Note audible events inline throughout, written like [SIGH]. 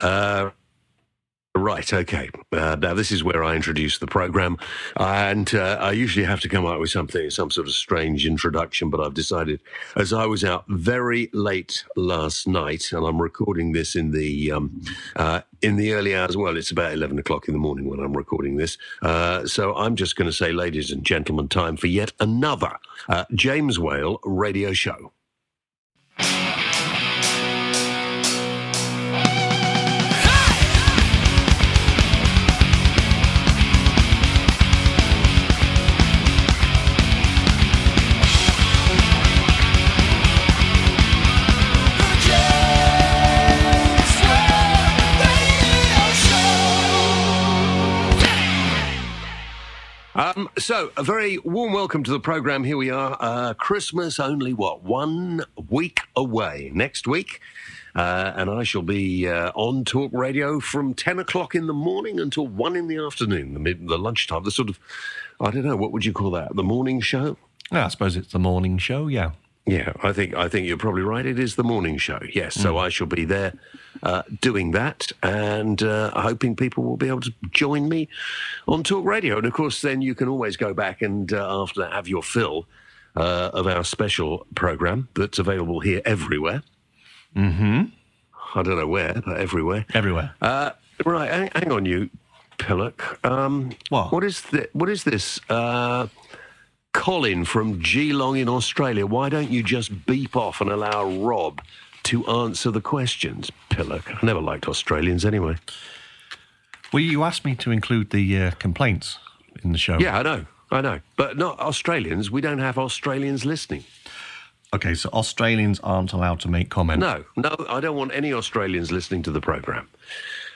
Uh, Right, okay. Uh, now, this is where I introduce the program. And uh, I usually have to come up with something, some sort of strange introduction, but I've decided, as I was out very late last night, and I'm recording this in the um, uh, in the early hours. Well, it's about eleven o'clock in the morning when I'm recording this. Uh, so I'm just going to say, ladies and gentlemen, time for yet another uh, James Whale radio show. Um, so, a very warm welcome to the program. Here we are. Uh, Christmas only, what, one week away. Next week. Uh, and I shall be uh, on Talk Radio from 10 o'clock in the morning until 1 in the afternoon, the, mid- the lunchtime, the sort of, I don't know, what would you call that? The morning show? Yeah, I suppose it's the morning show, yeah. Yeah, I think I think you're probably right. It is the morning show. Yes, so I shall be there uh, doing that, and uh, hoping people will be able to join me on Talk Radio. And of course, then you can always go back and uh, after that have your fill uh, of our special program that's available here everywhere. Mm-hmm. I don't know where, but everywhere. Everywhere. Uh, right, hang, hang on, you pillock. Um, What? What is thi- What is this? Uh, Colin from Geelong in Australia. Why don't you just beep off and allow Rob to answer the questions, Pillock? I never liked Australians anyway. Well, you asked me to include the uh, complaints in the show. Yeah, I know, I know, but not Australians. We don't have Australians listening. Okay, so Australians aren't allowed to make comments. No, no, I don't want any Australians listening to the program.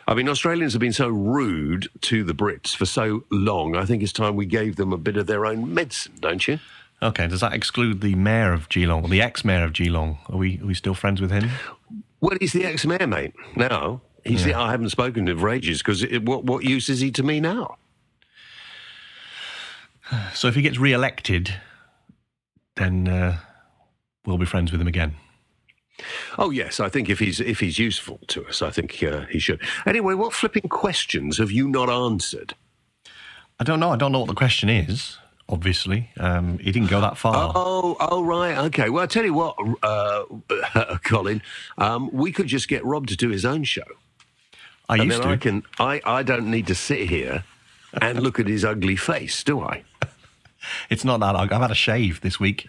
I mean, Australians have been so rude to the Brits for so long. I think it's time we gave them a bit of their own medicine, don't you? Okay, does that exclude the mayor of Geelong, or the ex-mayor of Geelong? Are we are we still friends with him? Well, he's the ex-mayor, mate. Now he's the, I haven't spoken to him for ages because what what use is he to me now? [SIGHS] So if he gets re-elected, then uh, we'll be friends with him again. Oh yes, I think if he's if he's useful to us, I think uh, he should. Anyway, what flipping questions have you not answered? I don't know. I don't know what the question is. Obviously, um, he didn't go that far. Oh, oh, right, okay. Well, I tell you what, uh, [LAUGHS] Colin, um, we could just get Rob to do his own show, I and used then to. I can. I I don't need to sit here and look at his ugly face, do I? [LAUGHS] It's not that. Ugly. I've had a shave this week.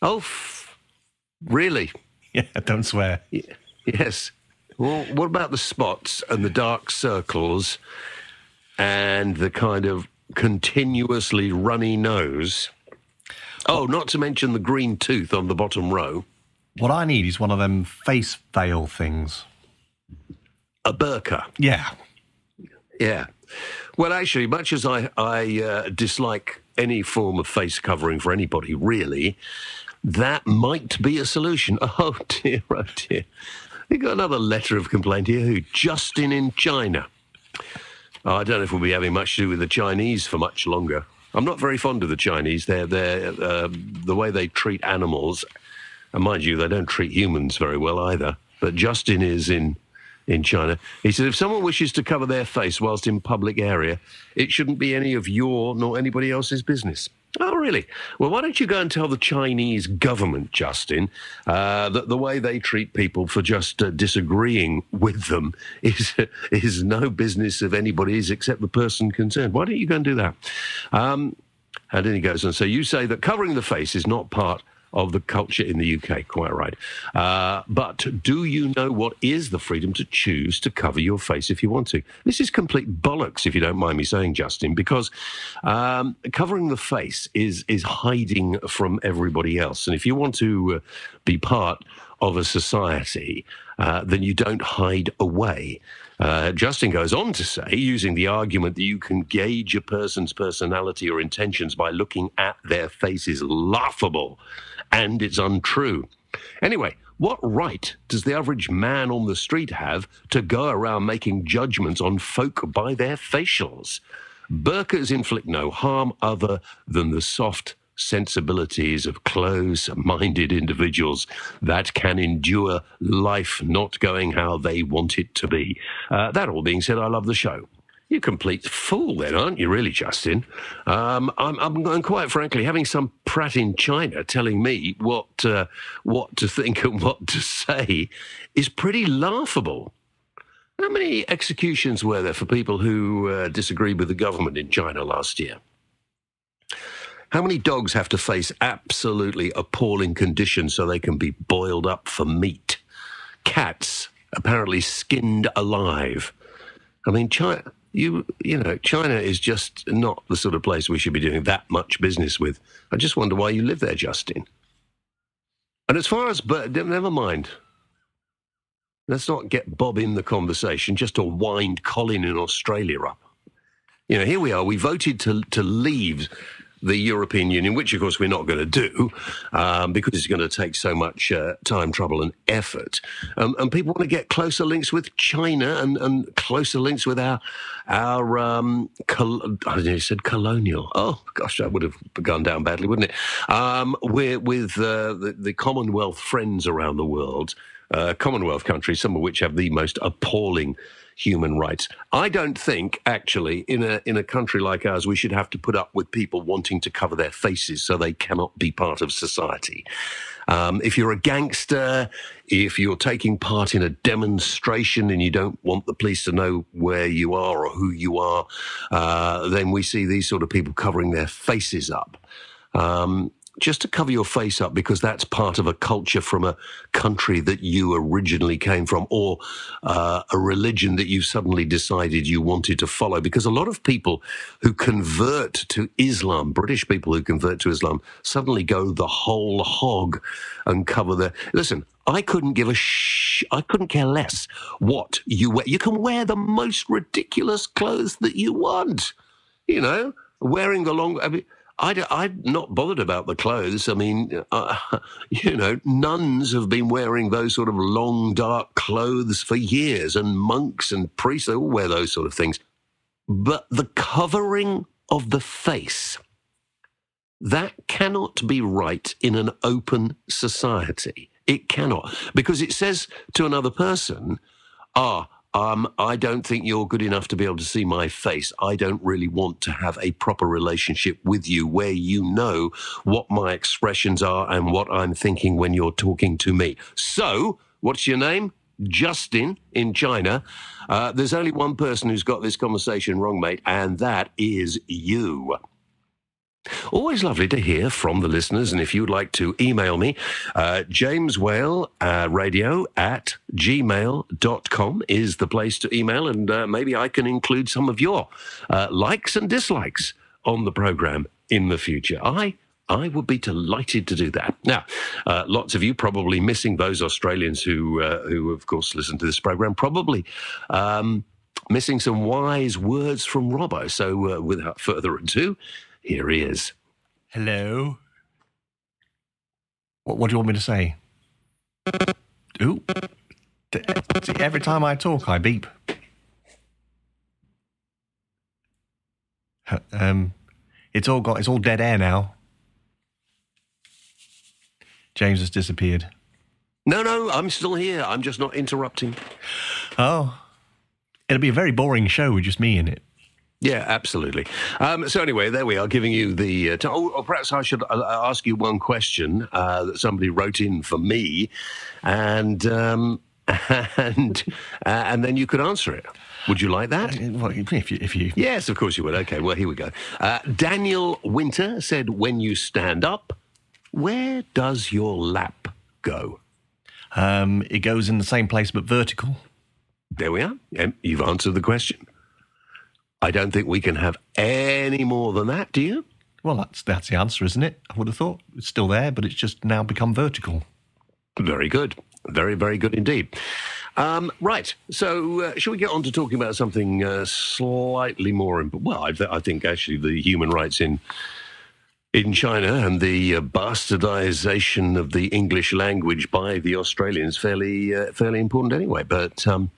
Oh, f- really? [LAUGHS] Yeah, don't swear. Y- Yes. Well, what about the spots and the dark circles and the kind of continuously runny nose? Oh, not to mention the green tooth on the bottom row. What I need is one of them face veil things. A burqa. Yeah. Yeah. Well, actually, much as I, I uh, dislike any form of face covering for anybody, really, that might be a solution. [LAUGHS] Oh, dear, oh, dear. We got another letter of complaint here. Who? Justin in China. Oh, I don't know if we'll be having much to do with the Chinese for much longer. I'm not very fond of the Chinese. They're, they're, uh, the way they treat animals, and mind you, they don't treat humans very well either. But Justin is in in China. He said, if someone wishes to cover their face whilst in public area, it shouldn't be any of your nor anybody else's business. Oh, really? Well, why don't you go and tell the Chinese government, Justin, uh, that the way they treat people for just uh, disagreeing with them [LAUGHS] is is no business of anybody's except the person concerned. Why don't you go and do that? Um, and then he goes on. So you say that covering the face is not part of the culture in the UK. Quite right. Uh, but do you know what is the freedom to choose to cover your face if you want to? This is complete bollocks, if you don't mind me saying, Justin, because um, covering the face is is hiding from everybody else. And if you want to uh, be part of a society, uh, then you don't hide away. Uh, Justin goes on to say, using the argument that you can gauge a person's personality or intentions by looking at their faces, laughable and it's untrue. Anyway, what right does the average man on the street have to go around making judgments on folk by their facials? Burkas inflict no harm other than the soft sensibilities of close minded individuals that can endure life not going how they want it to be. Uh, that all being said, I love the show. You complete fool, then, aren't you, really, Justin? Um, I'm, I'm, quite frankly having some prat in China telling me what uh, what to think [LAUGHS] and what to say is pretty laughable. How many executions were there for people who uh, disagreed with the government in China last year? How many dogs have to face absolutely appalling conditions so they can be boiled up for meat? Cats apparently skinned alive. I mean, China, you you know, China is just not the sort of place we should be doing that much business with. I just wonder why you live there, Justin. And as far as, but never mind. Let's not get Bob in the conversation just to wind Colin in Australia up. You know, here we are. We voted to to leave the European Union, which of course we're not going to do um, because it's going to take so much uh, time, trouble, and effort. Um, and people want to get closer links with China and, and closer links with our our um, col- I know, said colonial. Oh gosh, that would have gone down badly, wouldn't it? Um, we're with uh, the, the Commonwealth friends around the world. Uh, Commonwealth countries, some of which have the most appalling human rights. I don't think, actually, in a in a country like ours, we should have to put up with people wanting to cover their faces so they cannot be part of society. Um, if you're a gangster, if you're taking part in a demonstration and you don't want the police to know where you are or who you are, uh, then we see these sort of people covering their faces up. Um, just to cover your face up because that's part of a culture from a country that you originally came from or uh, a religion that you suddenly decided you wanted to follow. Because a lot of people who convert to Islam, British people who convert to Islam, suddenly go the whole hog and cover their. Listen, I couldn't give a sh. I couldn't care less what you wear. You can wear the most ridiculous clothes that you want. You know, wearing the long. I mean, I, am not bothered about the clothes. I mean, uh, [LAUGHS] you know, nuns have been wearing those sort of long, dark clothes for years, and monks and priests, they all wear those sort of things. But the covering of the face, that cannot be right in an open society. It cannot. Because it says to another person, ah, um, I don't think you're good enough to be able to see my face. I don't really want to have a proper relationship with you where you know what my expressions are and what I'm thinking when you're talking to me. So, what's your name? Justin in China. Uh, there's only one person who's got this conversation wrong, mate, and that is you. Always lovely to hear from the listeners. And if you'd like to email me, uh, James Whale uh, Radio at gmail.com is the place to email. And uh, maybe I can include some of your uh, likes and dislikes on the program in the future. I I would be delighted to do that. Now, uh, lots of you probably missing those Australians who, uh, who of course, listen to this program, probably um, missing some wise words from Robbo. So, uh, without further ado, here he is. Hello. What, what do you want me to say? Ooh. Every time I talk, I beep. Um, it's all got. It's all dead air now. James has disappeared. No, no, I'm still here. I'm just not interrupting. Oh, it'll be a very boring show with just me in it. Yeah, absolutely. Um, so anyway, there we are, giving you the. Uh, t- oh, or perhaps I should uh, ask you one question uh, that somebody wrote in for me, and um, [LAUGHS] and uh, and then you could answer it. Would you like that? Uh, well, if you, if you, yes, of course you would. Okay, well here we go. Uh, Daniel Winter said, "When you stand up, where does your lap go?" Um, it goes in the same place but vertical. There we are. You've answered the question. I don't think we can have any more than that, do you? Well, that's that's the answer, isn't it? I would have thought it's still there, but it's just now become vertical. Very good, very very good indeed. Um, right, so uh, shall we get on to talking about something uh, slightly more important? Well, I, th- I, think actually the human rights in in China and the uh, bastardization of the English language by the Australians fairly uh, fairly important anyway. But um,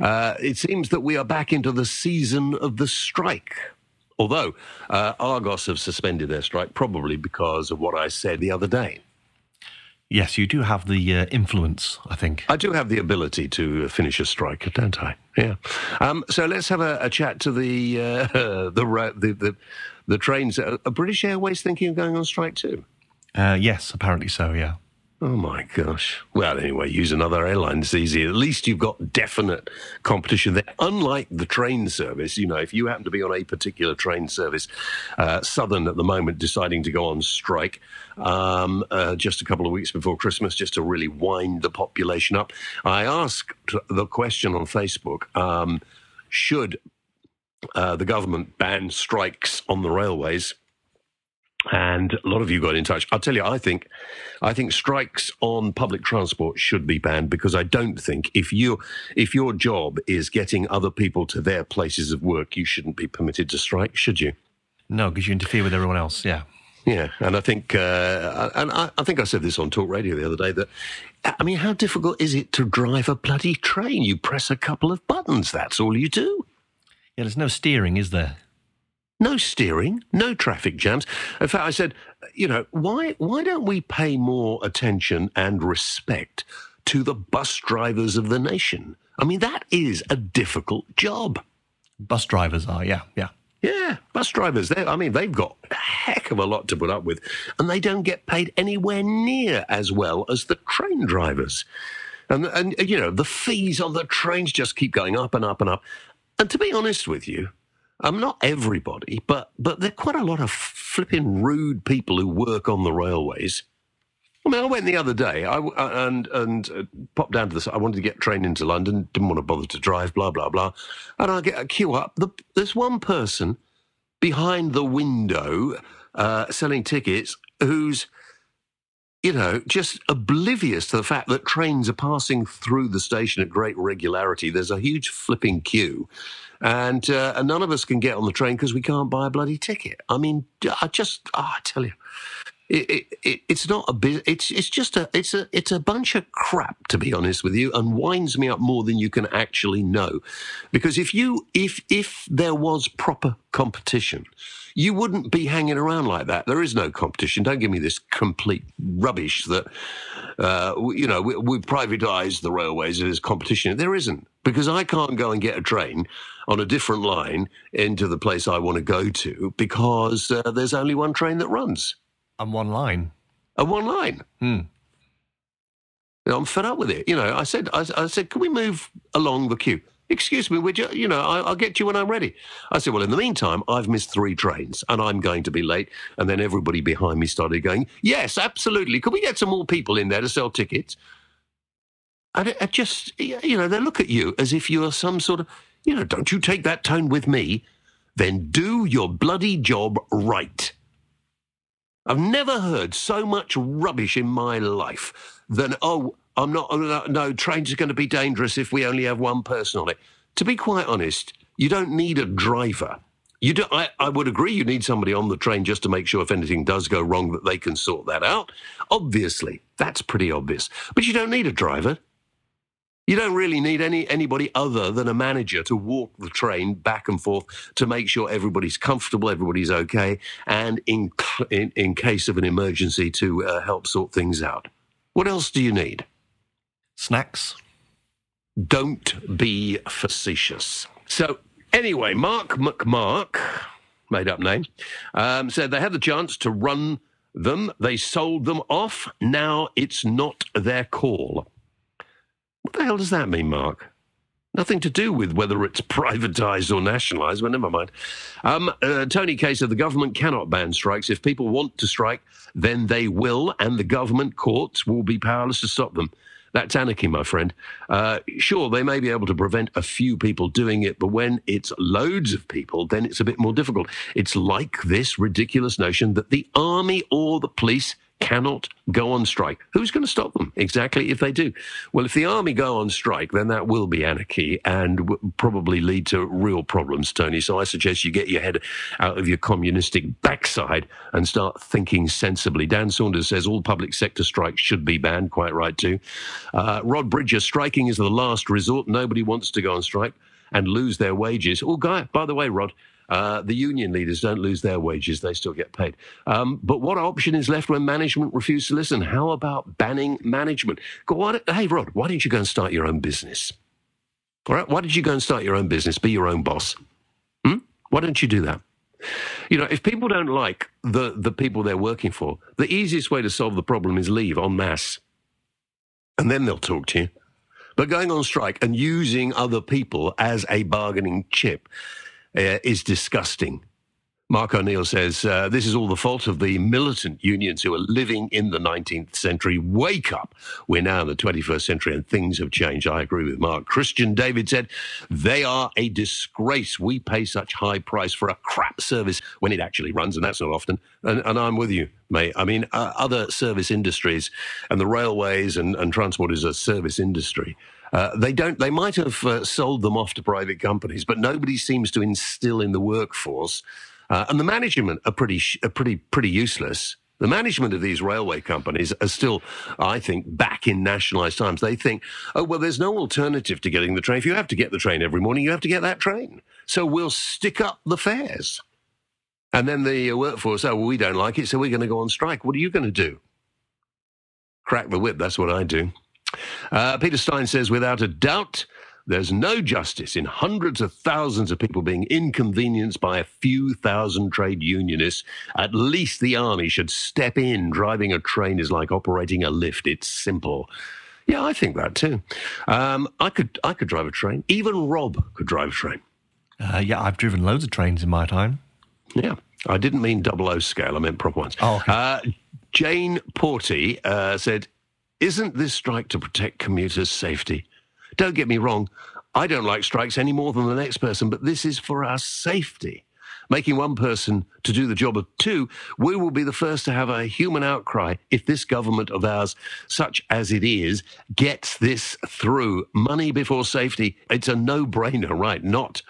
uh, it seems that we are back into the season of the strike Although uh, Argos have suspended their strike, probably because of what I said the other day. Yes, you do have the uh, influence, I think. I do have the ability to finish a strike, don't I? Yeah. Um, so let's have a, a chat to the, uh, [LAUGHS] the, the, the the trains. Are British Airways thinking of going on strike too? Uh, yes, apparently so. Yeah. Oh my gosh. Well, anyway, use another airline. It's easy. At least you've got definite competition there. Unlike the train service, you know, if you happen to be on a particular train service, uh, Southern at the moment deciding to go on strike um, uh, just a couple of weeks before Christmas, just to really wind the population up. I asked the question on Facebook um, should uh, the government ban strikes on the railways? And a lot of you got in touch. I'll tell you, I think, I think strikes on public transport should be banned because I don't think if you if your job is getting other people to their places of work, you shouldn't be permitted to strike, should you? No, because you interfere with everyone else. Yeah. Yeah, and I think, uh, and I, I, think I said this on Talk Radio the other day that, I mean, how difficult is it to drive a bloody train? You press a couple of buttons. That's all you do. Yeah, there's no steering, is there? No steering, no traffic jams. In fact, I said, you know, why why don't we pay more attention and respect to the bus drivers of the nation? I mean, that is a difficult job. Bus drivers are, yeah, yeah. Yeah, bus drivers. I mean, they've got a heck of a lot to put up with, and they don't get paid anywhere near as well as the train drivers. And, and you know, the fees on the trains just keep going up and up and up. And to be honest with you, um, not everybody, but but there are quite a lot of flipping rude people who work on the railways. I mean, I went the other day, I, uh, and and uh, popped down to this. I wanted to get a train into London, didn't want to bother to drive, blah blah blah, and I get a queue up. The, there's one person behind the window uh, selling tickets who's you know, just oblivious to the fact that trains are passing through the station at great regularity. There's a huge flipping queue and, uh, and none of us can get on the train because we can't buy a bloody ticket. I mean, I just, oh, I tell you, it, it, it, it's not a bit. It's it's just a it's a it's a bunch of crap to be honest with you, and winds me up more than you can actually know. Because if you if if there was proper competition, you wouldn't be hanging around like that. There is no competition. Don't give me this complete rubbish that uh, you know we, we privatise the railways. There's competition. There isn't because I can't go and get a train on a different line into the place I want to go to because uh, there's only one train that runs. And one line. And one line. Hmm. I'm fed up with it. You know, I said, I, I said, can we move along the queue? Excuse me, would you? You know, I, will get you when I'm ready. I said, well, in the meantime, I've missed three trains and I'm going to be late. And then everybody behind me started going, yes, absolutely. Could we get some more people in there to sell tickets? And it, it just, you know, they look at you as if you are some sort of, you know, don't you take that tone with me. Then do your bloody job right. I've never heard so much rubbish in my life than, oh, I'm not, oh, no, no trains are going to be dangerous if we only have one person on it. To be quite honest, you don't need a driver. You do, I, I would agree you need somebody on the train just to make sure if anything does go wrong that they can sort that out. Obviously, that's pretty obvious. But you don't need a driver. You don't really need any anybody other than a manager to walk the train back and forth to make sure everybody's comfortable, everybody's okay, and in in, in case of an emergency to uh, help sort things out. What else do you need? Snacks. Don't be facetious. So anyway, Mark McMark, made up name, um, said they had the chance to run them. They sold them off. Now it's not their call. What the hell does that mean, Mark? Nothing to do with whether it's [LAUGHS] privatised or nationalised, but never mind. Um, uh, Tony Case said the government cannot ban strikes. If people want to strike, then they will, and the government courts will be powerless to stop them. That's anarchy, my friend. Uh, sure, they may be able to prevent a few people doing it, but when it's loads of people, then it's a bit more difficult. It's like this ridiculous notion that the army or the police cannot go on strike. Who's going to stop them exactly if they do? Well, if the army go on strike, then that will be anarchy and w- probably lead to real problems, Tony. So I suggest you get your head out of your communistic backside and start thinking sensibly. Dan Saunders says all public sector strikes should be banned. Quite right, too. Uh, Rod Bridger, striking is the last resort. Nobody wants to go on strike. and lose their wages. Oh, guy, by the way, Rod, uh, the union leaders don't lose their wages, they still get paid. Um, but what option is left when management refuses to listen? How about banning management? Go, hey, Rod, why don't you go and start your own business? All right, why don't you go and start your own business, be your own boss? Hmm? Why don't you do that? You know, if people don't like the, the people they're working for, the easiest way to solve the problem is leave en masse. And then they'll talk to you. But going on strike and using other people as a bargaining chip uh, is disgusting. Mark O'Neill says uh, this is all the fault of the militant unions who are living in the 19th century. Wake up. We're now in the 21st century and things have changed. I agree with Mark. Christian David said they are a disgrace. We pay such high price for a crap service when it actually runs, and that's not often. And, and I'm with you, mate. I mean, uh, other service industries and the railways and, and transport is a service industry. Uh, they don't. They might have uh, sold them off to private companies, but nobody seems to instill in the workforce. Uh, and the management are pretty, are pretty, pretty useless. The management of these railway companies are still, I think, back in nationalised times. They think, oh well, there's no alternative to getting the train. If you have to get the train every morning, you have to get that train. So we'll stick up the fares. And then the workforce, oh, well, we don't like it, so we're going to go on strike. What are you going to do? Crack the whip. That's what I do. Uh, Peter Stein says, without a doubt, there's no justice in hundreds of thousands of people being inconvenienced by a few thousand trade unionists. At least the army should step in. Driving a train is like operating a lift. It's simple. Yeah, I think that too. Um, I could, I could drive a train. Even Rob could drive a train. Uh, yeah, I've driven loads of trains in my time. Yeah, I didn't mean double O scale. I meant proper ones. Oh, okay. uh, Jane Porty uh, said, isn't this strike to protect commuters' safety? Don't get me wrong, I don't like strikes any more than the next person, but this is for our safety. Making one person to do the job of two, we will be the first to have a human outcry if this government of ours, such as it is, gets this through. Money before safety. It's a no brainer, right? Not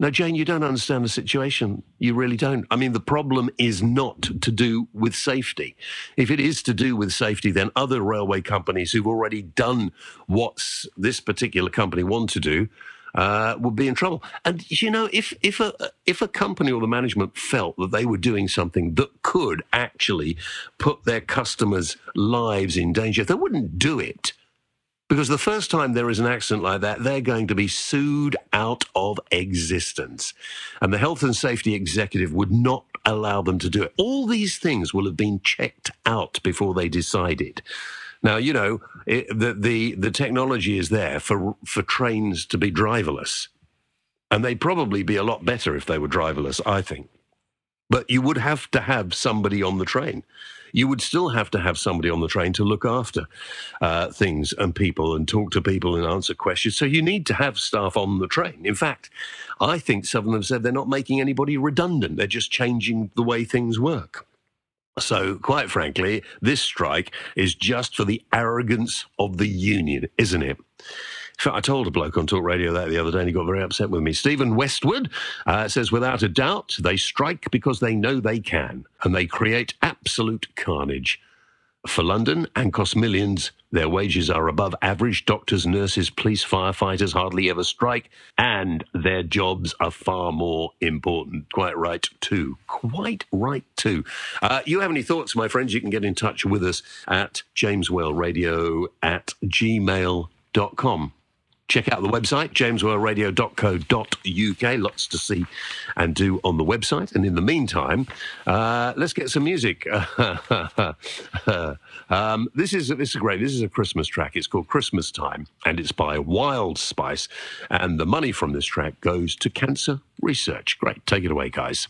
now, Jane, you don't understand the situation. You really don't. I mean, the problem is not to do with safety. If it is to do with safety, then other railway companies who've already done what this particular company want to do uh, would be in trouble. And you know, if if a if a company or the management felt that they were doing something that could actually put their customers' lives in danger, they wouldn't do it. Because the first time there is an accident like that, they're going to be sued out of existence. And the health and safety executive would not allow them to do it. All these things will have been checked out before they decided. Now, you know, it, the, the, the technology is there for, for trains to be driverless. And they'd probably be a lot better if they were driverless, I think. But you would have to have somebody on the train you would still have to have somebody on the train to look after uh, things and people and talk to people and answer questions. So you need to have staff on the train. In fact, I think Southern have said they're not making anybody redundant. They're just changing the way things work. So, quite frankly, this strike is just for the arrogance of the union, isn't it? Fact, I told a bloke on Talk Radio that the other day, and he got very upset with me. Stephen Westwood uh, says, without a doubt, they strike because they know they can, and they create absolute carnage. For London and cost millions, their wages are above average. Doctors, nurses, police, firefighters hardly ever strike, and their jobs are far more important. Quite right, too. Quite right, too. Uh, you have any thoughts, my friends? You can get in touch with us at jameswhaleradio at gmail.com check out the website, jameswhaleradio.co.uk. Lots to see and do on the website. And in the meantime, uh, let's get some music. [LAUGHS] um, this, is, this is great. This is a Christmas track. It's called Christmas Time, and it's by Wild Spice. And the money from this track goes to cancer research. Great. Take it away, guys.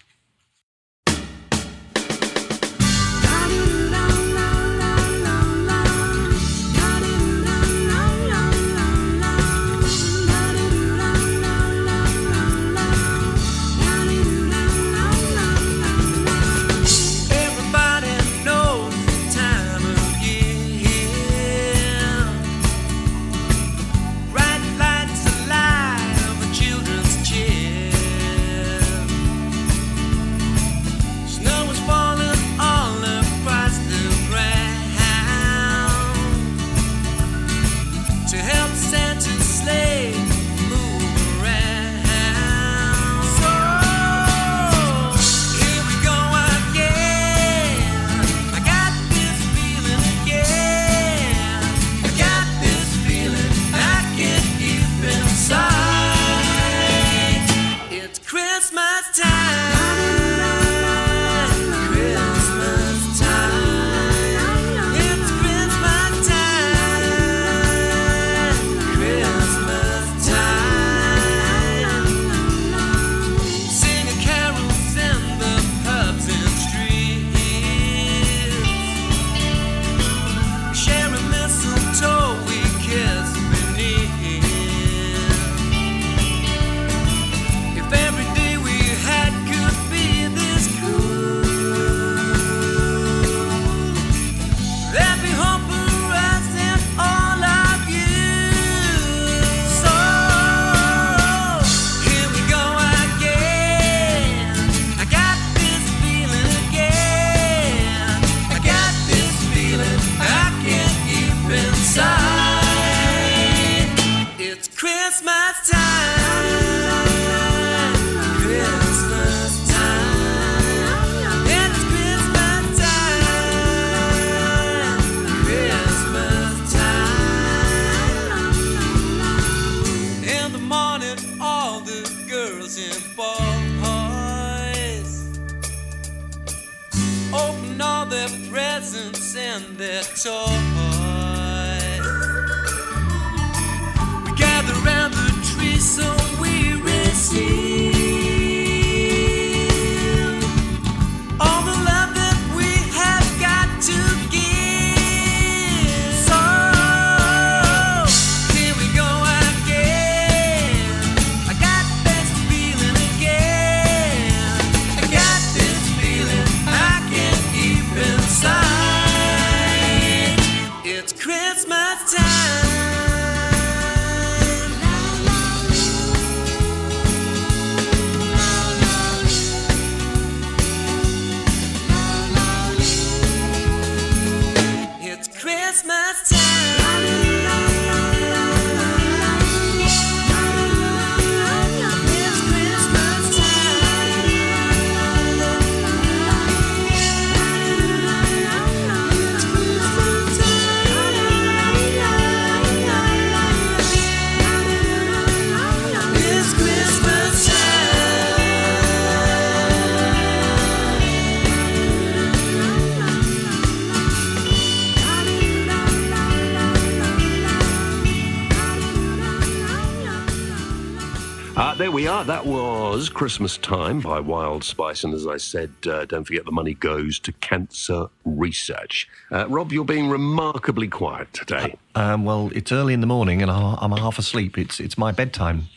Uh, there we are. That was Christmas Time by Wild Spice. And as I said, uh, don't forget the money goes to cancer research. Uh, Rob, you're being remarkably quiet today. Um, well, it's early in the morning and I'm half asleep. It's it's my bedtime.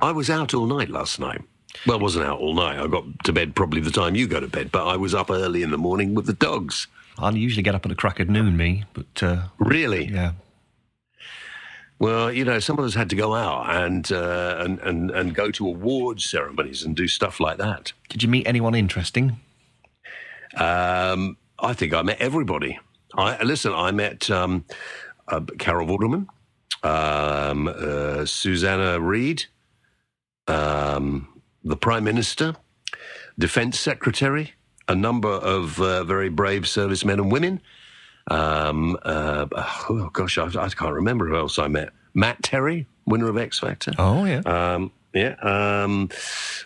I was out all night last night. Well, I wasn't out all night. I got to bed probably the time you go to bed, but I was up early in the morning with the dogs. I usually get up at a crack of noon, me, but uh, Really? yeah. Well, you know, some of us had to go out and, uh, and, and, and go to awards ceremonies and do stuff like that. Did you meet anyone interesting? Um, I think I met everybody. I listen. I met um, uh, Carol Vorderman, um, uh, Susanna Reid, um, the Prime Minister, Defence Secretary, a number of uh, very brave servicemen and women. Um, uh, oh gosh, I, I can't remember who else I met. Matt Terry, winner of X Factor. Oh yeah. Um, yeah. Um,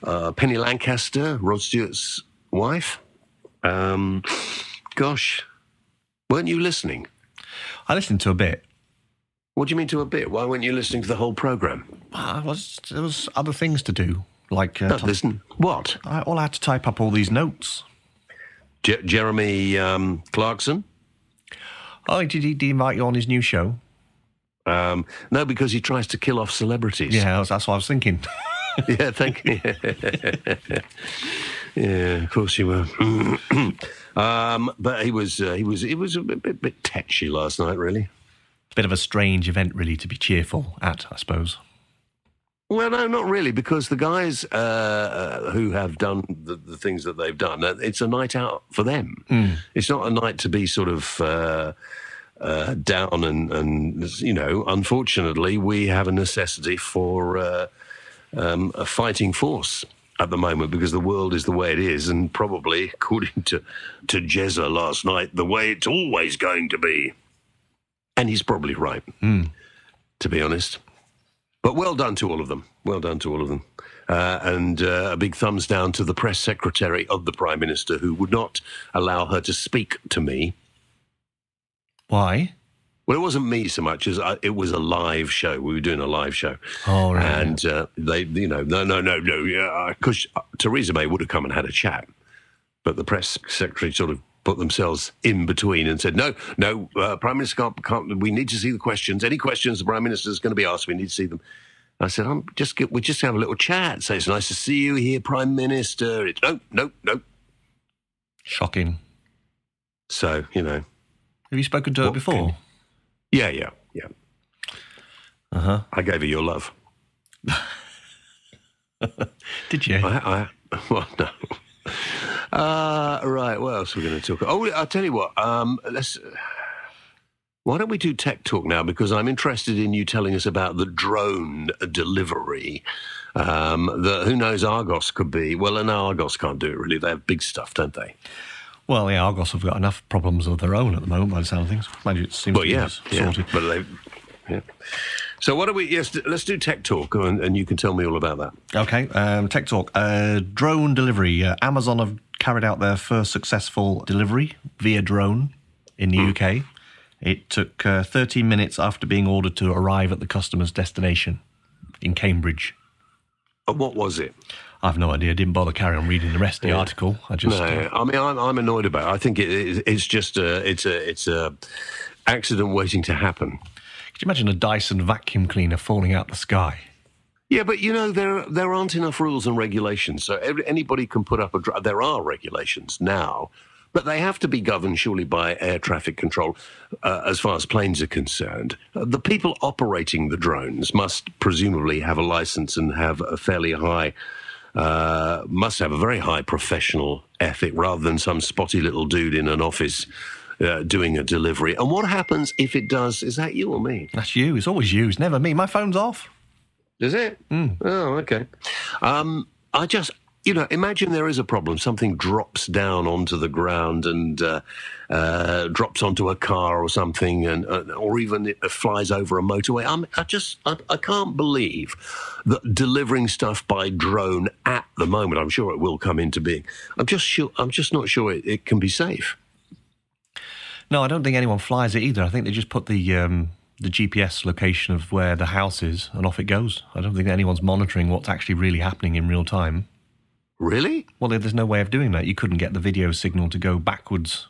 uh, Penny Lancaster, Rod Stewart's wife. Um, gosh, weren't you listening? I listened to a bit. What do you mean to a bit? Why weren't you listening to the whole program? I was there was other things to do, like uh, No, listen. What? I, all I had to type up all these notes. Je- Jeremy um, Clarkson? Oh, did he, did he invite you on his new show? Um, no, because he tries to kill off celebrities. Yeah, that's that's what I was thinking. [LAUGHS] yeah, thank you. [LAUGHS] yeah, of course you were. [CLEARS THROAT] um, but he was, uh, he was, he was a bit, bit, bit tetchy last night, really. Bit of a strange event, really, to be cheerful at, I suppose. Well, no, not really, because the guys uh, uh, who have done the, the things that they've done, uh, it's a night out for them. It's not a night to be sort of uh, uh, down and, and, you know, unfortunately, we have a necessity for uh, um, a fighting force at the moment because the world is the way it is, and probably, according to, to Jezza last night, the way it's always going to be. And he's probably right, to be honest. But well done to all of them. Well done to all of them. Uh, and uh, a big thumbs down to the press secretary of the Prime Minister who would not allow her to speak to me. Why? Well, it wasn't me so much as I, it was a live show. We were doing a live show. Oh, right. And uh, they, you know, no, no, no, no. Yeah, because Theresa May would have come and had a chat, but the press secretary sort of put themselves in between and said, "No, no, uh, Prime Minister can't, can't. We need to see the questions. Any questions the Prime Minister is going to be asked, we need to see them." I said, "I'm just get, we just have a little chat. Say it's nice to see you here, Prime Minister." It's no, no, no. Shocking. So you know, Have you spoken to her before? can- yeah, yeah, yeah. Uh huh. I gave her your love. [LAUGHS] Did you? I, I [LAUGHS] well, no. Uh, right. What else are we going to talk? Oh, I'll tell you what. Um, let's. [SIGHS] Why don't we do tech talk now? Because I'm interested in you telling us about the drone delivery. Um, the who knows Argos could be. Well, and Argos can't do it really. They have big stuff, don't they? Well, yeah, Argos have got enough problems of their own at the moment, by the sound of things. Mind you, it seems Well, to be yeah, yeah. sorted. But they, yeah. So what do we? Yes, let's do tech talk, and, and you can tell me all about that. Okay, um, tech talk. Uh, drone delivery. Uh, Amazon have carried out their first successful delivery via drone in the UK. It took uh, 13 minutes after being ordered to arrive at the customer's destination in Cambridge. Uh, What was it? I've no idea. Didn't bother carrying on reading the rest of the article. I just uh, No, I mean I'm, I'm annoyed about. it. I think it, it, it's just a it's a it's a accident waiting to happen. could you imagine a Dyson vacuum cleaner falling out the sky? Yeah, but you know there there aren't enough rules and regulations, so every, anybody can put up a. dr- There are regulations now, but they have to be governed surely by air traffic control, uh, as far as planes are concerned. Uh, the people operating the drones must presumably have a license and have a fairly high. Uh, must have a very high professional ethic rather than some spotty little dude in an office uh, doing a delivery. And what happens if it does? Is that you or me? That's you. It's always you. It's never me. My phone's off. Is it? Oh, okay. Um, I just, you know, imagine there is a problem. Something drops down onto the ground and uh, uh, drops onto a car or something, and uh, or even it flies over a motorway. I'm, I just, I, I can't believe that delivering stuff by drone at the moment. I'm sure it will come into being. I'm just sure. I'm just not sure it, it can be safe. No, I don't think anyone flies it either. I think they just put the um, the GPS location of where the house is, and off it goes. I don't think anyone's monitoring what's actually really happening in real time. Really? Well, there's no way of doing that. You couldn't get the video signal to go backwards.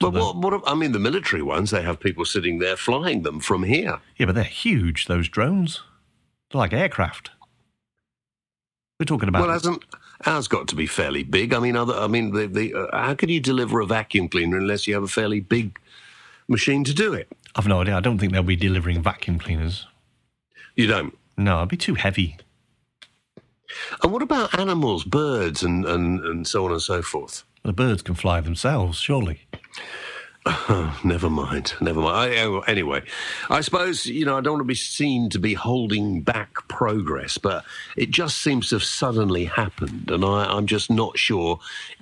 But the- what, what? I mean, the military ones, they have people sitting there flying them from here. Yeah, but they're huge. Those drones, they're like aircraft. We're talking about. Well, hasn't ours got to be fairly big? I mean, other, I mean, the, the, uh, how could you deliver a vacuum cleaner unless you have a fairly big machine to do it? I've no idea. I don't think they'll be delivering vacuum cleaners. You don't. No, it'd be too heavy. And what about animals, birds, and, and, and so on and so forth? The birds can fly themselves, surely. Oh, [SIGHS] never mind. Never mind. I, oh, anyway, I suppose, you know, I don't want to be seen to be holding back progress, but it just seems to have suddenly happened. And I, I'm just not sure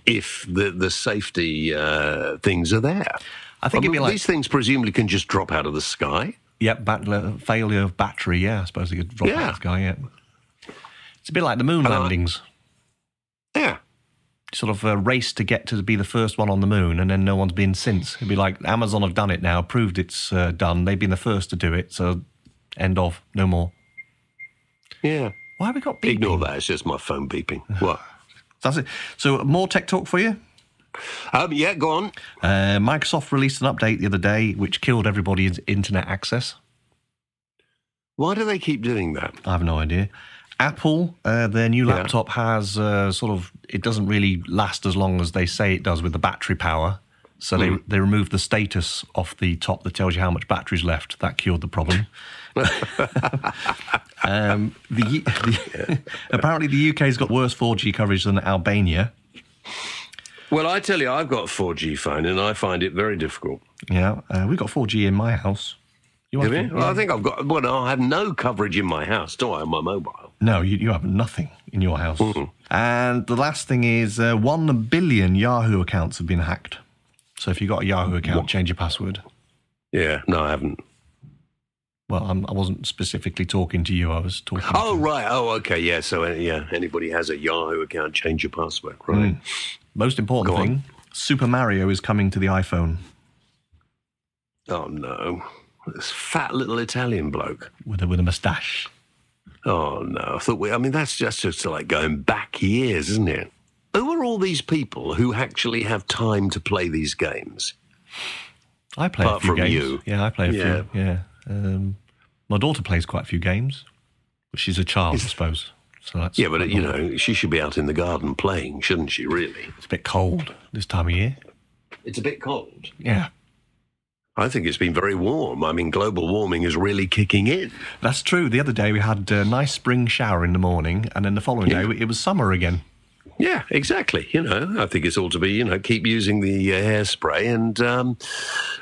if the, the safety uh, things are there. I think it'd be like these things presumably can just drop out of the sky. Yep, bat- failure of battery. Yeah, I suppose they could drop Yeah. out of the sky. Yeah, it's a bit like the moon And I- landings. Yeah. Sort of a race to get to be the first one on the moon, and then no one's been since. It'd be like Amazon have done it now, proved it's uh, done. They've been the first to do it, so end of, no more. Yeah. Why have we got beeping? Ignore that. It's just my phone beeping. What? [LAUGHS] That's it. So more tech talk for you. Um, yeah, go on. Uh, Microsoft released an update the other day which killed everybody's internet access. Why do they keep doing that? I have no idea. Apple, uh, their new Yeah. laptop has uh, sort of, it doesn't really last as long as they say it does with the battery power. So they, they removed the status off the top that tells you how much battery's left. That cured the problem. [LAUGHS] um, the, [LAUGHS] the, apparently, the UK's got worse 4G coverage than Albania. Well, I tell you, I've got a 4G phone and I find it very difficult. Yeah, uh, we've got 4G in my house. You Have you? Well, I think I've got, well, I have no coverage in my house, do I, on my mobile? No, you, you have nothing in your house. Mm-hmm. And the last thing is uh, 1 billion Yahoo accounts have been hacked. So if you've got a Yahoo account, change your password. Yeah, no, I haven't. Well, I'm, I wasn't specifically talking to you. I was talking. Oh, right. Oh, okay. Yeah. So, uh, yeah, anybody has a Yahoo account, change your password, right? most important Go on. thing: Super Mario is coming to the iPhone Oh, no. This fat little Italian bloke. with a with a moustache. Oh, no. I thought we, I mean, that's just, just like going back years, isn't it? Who are all these people who actually have time to play these games? I play Apart a few from games. you. Yeah, I play a Yeah. few. Yeah, um, my daughter plays quite a few games. But she's a child, I suppose. So that's Yeah, but, you know, she should be out in the garden playing, shouldn't she, really? it's a bit cold this time of year. It's a bit cold. Yeah, I think it's been very warm. I mean, global warming is really kicking in. That's true. The other day we had a nice spring shower in the morning, and then the following day it was summer again. Yeah, exactly. You know, I think it's all to be, you know, keep using the uh, hairspray and um,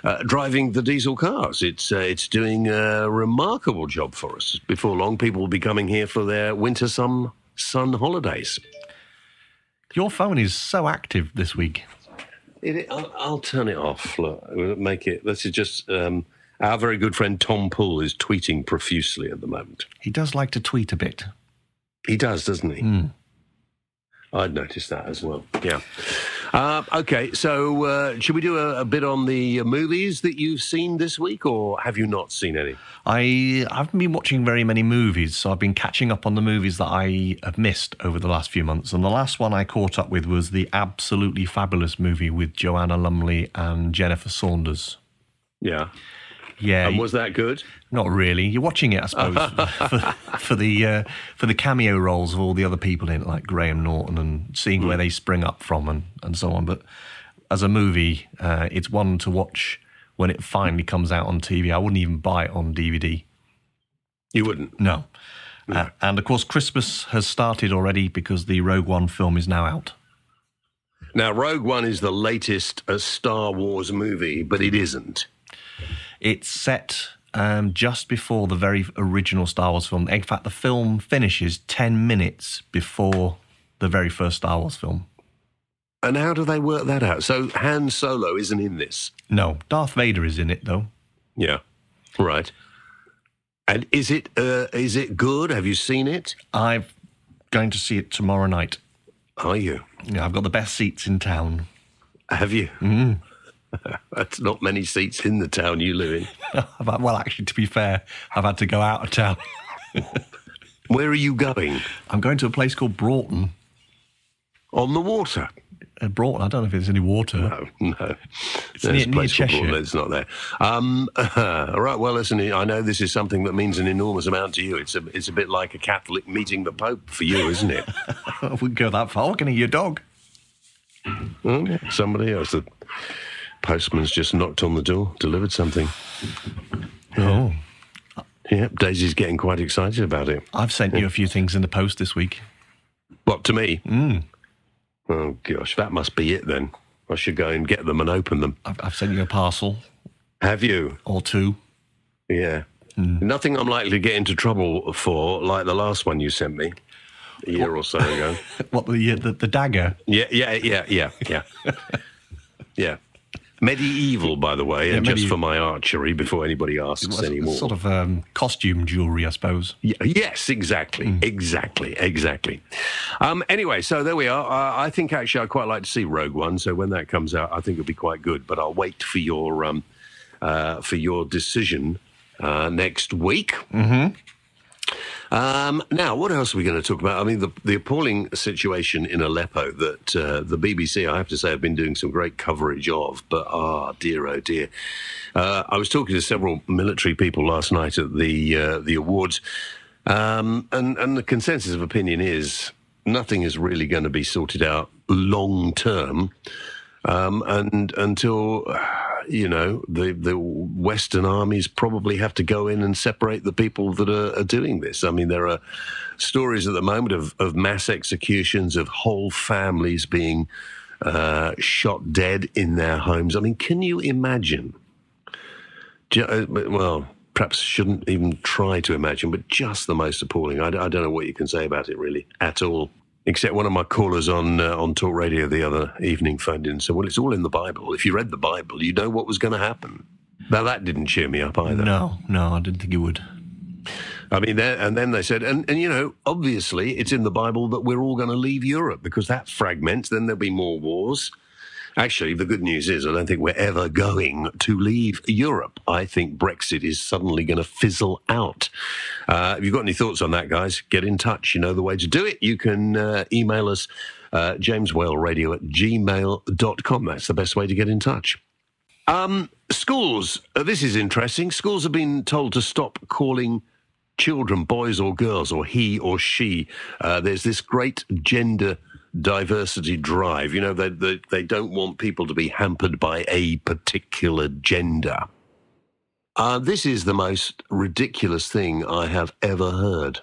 uh, driving the diesel cars. It's uh, it's doing a remarkable job for us. Before long, people will be coming here for their winter sun sun holidays. Your phone is so active this week. It, I'll, I'll turn it off. Look, we'll make it. This is just um, Our very good friend Tom Poole is tweeting profusely at the moment. He does like to tweet a bit. He does, doesn't he? Hmm. I'd noticed that as well. Yeah. Uh, okay, so uh, should we do a, a bit on the movies that you've seen this week, or have you not seen any? I haven't been watching very many movies, so I've been catching up on the movies that I have missed over the last few months. And the last one I caught up with was the absolutely fabulous movie with Joanna Lumley and Jennifer Saunders. Yeah. Yeah, And was that good? not really. You're watching it, I suppose, [LAUGHS] for, for the uh, for the cameo roles of all the other people in it, like Graham Norton, and seeing where they spring up from, and, and so on. But as a movie, uh, it's one to watch when it finally comes out on TV. I wouldn't even buy it on DVD. You wouldn't. No. Uh, and of course, Christmas has started already because the Rogue One film is now out. Now, Rogue One is the latest uh, Star Wars movie, but it isn't. It's set um, just before the very original Star Wars film. In fact, the film finishes 10 minutes before the very first Star Wars film. And how do they work that out? So Han Solo isn't in this. No, Darth Vader is in it, though. Yeah. Right. And is it uh, is it good? Have you seen it? I'm going to see it tomorrow night. Are you? Yeah, I've got the best seats in town. Have you? Mm. [LAUGHS] That's not many seats in the town you live in. [LAUGHS] Well, actually, to be fair, I've had to go out of town. [LAUGHS] Where are you going? I'm going to a place called Broughton. On the water? Uh, Broughton, I don't know if there's any water. No, no. It's There's near- a place near Cheshire. It's not there. Um, all right. Well, listen. I know this is something that means an enormous amount to you. It's a it's a bit like a Catholic meeting the Pope for you, isn't it? I wouldn't go that far. I can hear your dog. Yeah, somebody else. The postman's just knocked on the door, delivered something. Oh. Yeah, Daisy's getting quite excited about it. I've sent you a few things in the post this week. What to me? Mm. Oh gosh, that must be it then. I should go and get them and open them. I've, I've sent you a parcel Have you? or two. Yeah. Nothing I'm likely to get into trouble for, like the last one you sent me a year or so ago. [LAUGHS] What the the, the dagger? Yeah, yeah, yeah, yeah, yeah. [LAUGHS] yeah. Medieval, by the way, and just for my archery before anybody asks anymore. Sort of um, costume jewelry, I suppose. Y- yes, exactly, exactly, exactly. Um, anyway, so there we are. Uh, I think actually I'd quite like to see Rogue One. So when that comes out, I think it'll be quite good. But I'll wait for your um, uh, for your decision uh, next week. Um, now, what else are we going to talk about? I mean, the, the appalling situation in Aleppo that uh, the BBC, I have to say, have been doing some great coverage of. But ah, dear, oh dear. Uh, I was talking to several military people last night at the uh, the awards, um, and and the consensus of opinion is nothing is really going to be sorted out long term, um, and until you know the the Western armies probably have to go in and separate the people that are, are doing this. I mean, there are stories at the moment of of mass executions of whole families being uh, shot dead in their homes. I mean, can you imagine? Uh, well, perhaps shouldn't even try to imagine, but just the most appalling. I don't know what you can say about it really at all. Except one of my callers on uh, on talk radio the other evening phoned in and said, "Well, it's all in the Bible. If you read the Bible, you know what was going to happen." Now that didn't cheer me up either. No, no, I didn't think it would. I mean, and then they said, and, and you know, obviously it's in the Bible that we're all going to leave Europe because that fragments, then there'll be more wars. Actually, the good news is I don't think we're ever going to leave Europe. I think Brexit is suddenly going to fizzle out. Uh, if you've got any thoughts on that, guys, get in touch. You know the way to do it. You can uh, email us, uh, jameswhaleradio at gmail.com. That's the best way to get in touch. Um, schools, uh, this is interesting. Schools have been told to stop calling children boys or girls or he or she. Uh, there's this great gender diversity drive. You know, they, they, they don't want people to be hampered by a particular gender. Uh, this is the most ridiculous thing I have ever heard.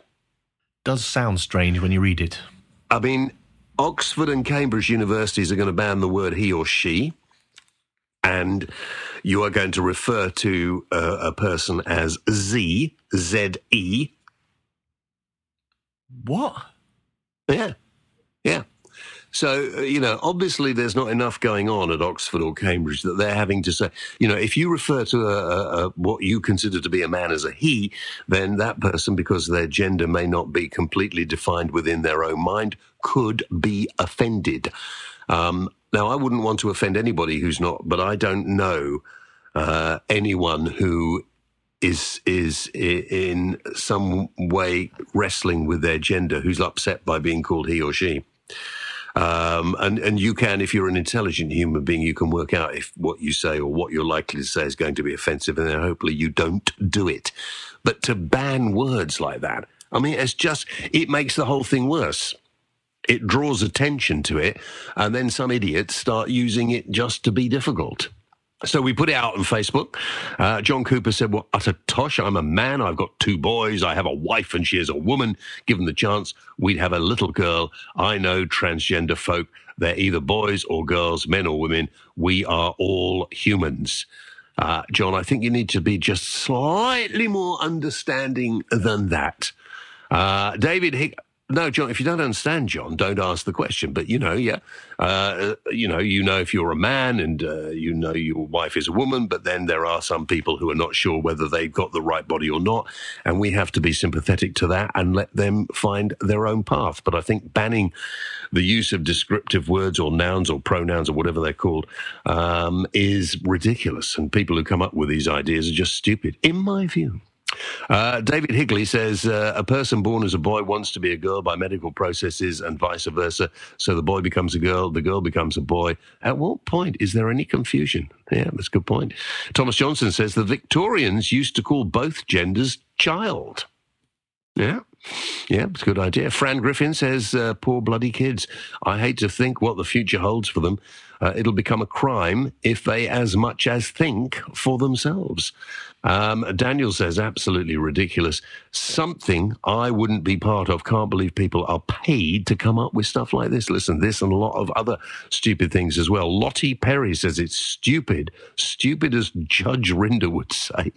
Does sound strange when you read it. I mean, Oxford and Cambridge universities are going to ban the word he or she, and you are going to refer to uh, a person as Z, Z E. What? Yeah, yeah. So, uh, you know, obviously there's not enough going on at Oxford or Cambridge that they're having to say, you know, if you refer to a, a, a, what you consider to be a man as a he, then that person, because their gender may not be completely defined within their own mind, could be offended. Um, now, I wouldn't want to offend anybody who's not, but I don't know uh, anyone who is is in some way wrestling with their gender who's upset by being called he or she. Um, and and you can, if you're an intelligent human being, you can work out if what you say or what you're likely to say is going to be offensive, and then hopefully you don't do it. But to ban words like that, I mean, it's just it makes the whole thing worse it draws attention to it, and then some idiots start using it just to be difficult. So we put it out on Facebook. Uh, John Cooper said, Well, utter tosh. I'm a man. I've got two boys. I have a wife, and she is a woman. Given the chance, we'd have a little girl. I know transgender folk. They're either boys or girls, men or women. We are all humans. Uh, John, I think you need to be just slightly more understanding than that. Uh, David Hick. No, John, if you don't understand, John, don't ask the question. But, you know, yeah, uh, you know, you know if you're a man and uh, you know your wife is a woman, but then there are some people who are not sure whether they've got the right body or not. And we have to be sympathetic to that and let them find their own path. But I think banning the use of descriptive words or nouns or pronouns or whatever they're called um, is ridiculous. And people who come up with these ideas are just stupid, in my view. Uh, David Higley says uh, a person born as a boy wants to be a girl by medical processes and vice versa. So the boy becomes a girl, the girl becomes a boy. At what point is there any confusion? Yeah, that's a good point. Thomas Johnson says the Victorians used to call both genders child. Yeah. Yeah, it's a good idea. Fran Griffin says, uh, poor bloody kids. I hate to think what the future holds for them. Uh, it'll become a crime if they as much as think for themselves. Um, Daniel says, absolutely ridiculous. Something I wouldn't be part of. Can't believe people are paid to come up with stuff like this. Listen, this and a lot of other stupid things as well. Lottie Perry says it's stupid. Stupid as Judge Rinder would [LAUGHS] say.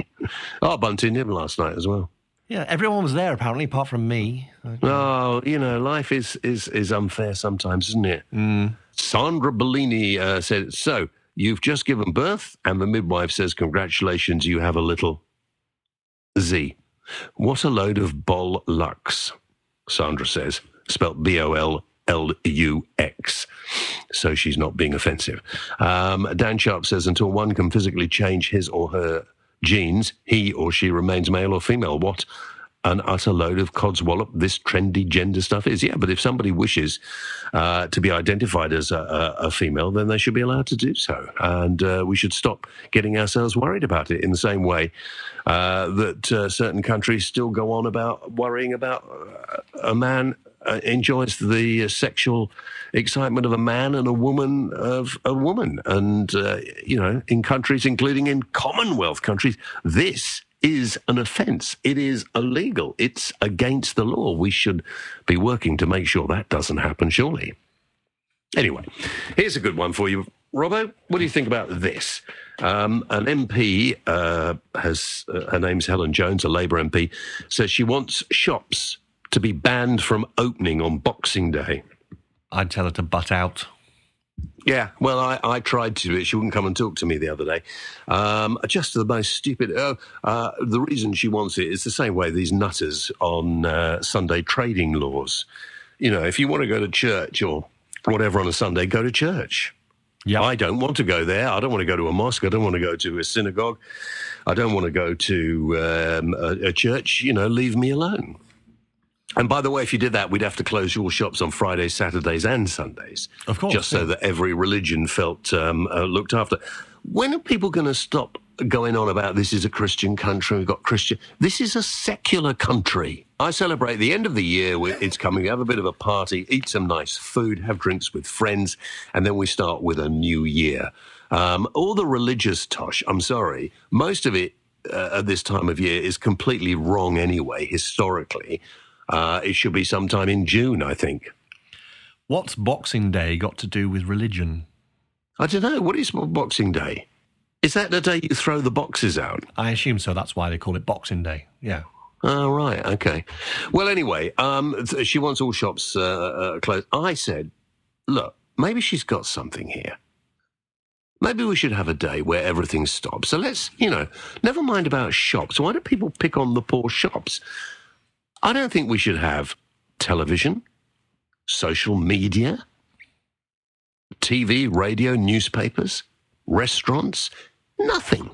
oh, into him last night as well. Yeah, everyone was there apparently, apart from me. Oh, you know, life is is is unfair sometimes, isn't it? Mm. Sandra Bellini uh, said, "So you've just given birth," and the midwife says, "Congratulations, you have a little Z." What a load of bollux, Sandra says, spelt B O L L U X. So she's not being offensive. Um, Dan Sharp says, until one can physically change his or her genes, he or she remains male or female. What an utter load of codswallop this trendy gender stuff is. Yeah, but if somebody wishes uh, to be identified as a, a, a female, then they should be allowed to do so. And uh, we should stop getting ourselves worried about it in the same way uh, that uh, certain countries still go on about worrying about uh, a man. Uh, enjoys the uh, sexual excitement of a man and a woman of a woman, and uh, you know, in countries, including in Commonwealth countries, this is an offence. It is illegal. It's against the law. We should be working to make sure that doesn't happen, surely. Anyway, here's a good one for you. Robbo, what do you think about this? Um, an MP uh, has, uh, her name's Helen Jones, a Labour MP, says she wants shops to be banned from opening on Boxing Day. I'd tell her to butt out. Yeah, well, I, I tried to but. She wouldn't come and talk to me the other day. Um, just the most stupid. Uh, uh, the reason she wants it is the same way these nutters on uh, Sunday trading laws. You know, if you want to go to church or whatever on a Sunday, go to church. Yeah. I don't want to go there. I don't want to go to a mosque. I don't want to go to a synagogue. I don't want to go to um, a, a church. You know, leave me alone. And by the way, if you did that, we'd have to close your shops on Fridays, Saturdays, and Sundays. Of course, Just so yeah. that every religion felt um, uh, looked after. When are people going to stop going on about this is a Christian country? We've got Christian. This is a secular country. I celebrate the end of the year. It's coming. We have a bit of a party, eat some nice food, have drinks with friends, and then we start with a new year. Um, all the religious tosh, I'm sorry, most of it uh, at this time of year is completely wrong anyway, historically. Uh, it should be sometime in June, I think. What's Boxing Day got to do with religion? I don't know. What is Boxing Day? Is that the day you throw the boxes out? I assume so. That's why they call it Boxing Day. Yeah. Oh, right. Okay. Well, anyway, um, th- she wants all shops uh, uh, closed. I said, look, maybe she's got something here. Maybe we should have a day where everything stops. So let's, you know, never mind about shops. Why do people pick on the poor shops? I don't think we should have television, social media, TV, radio, newspapers, restaurants, nothing.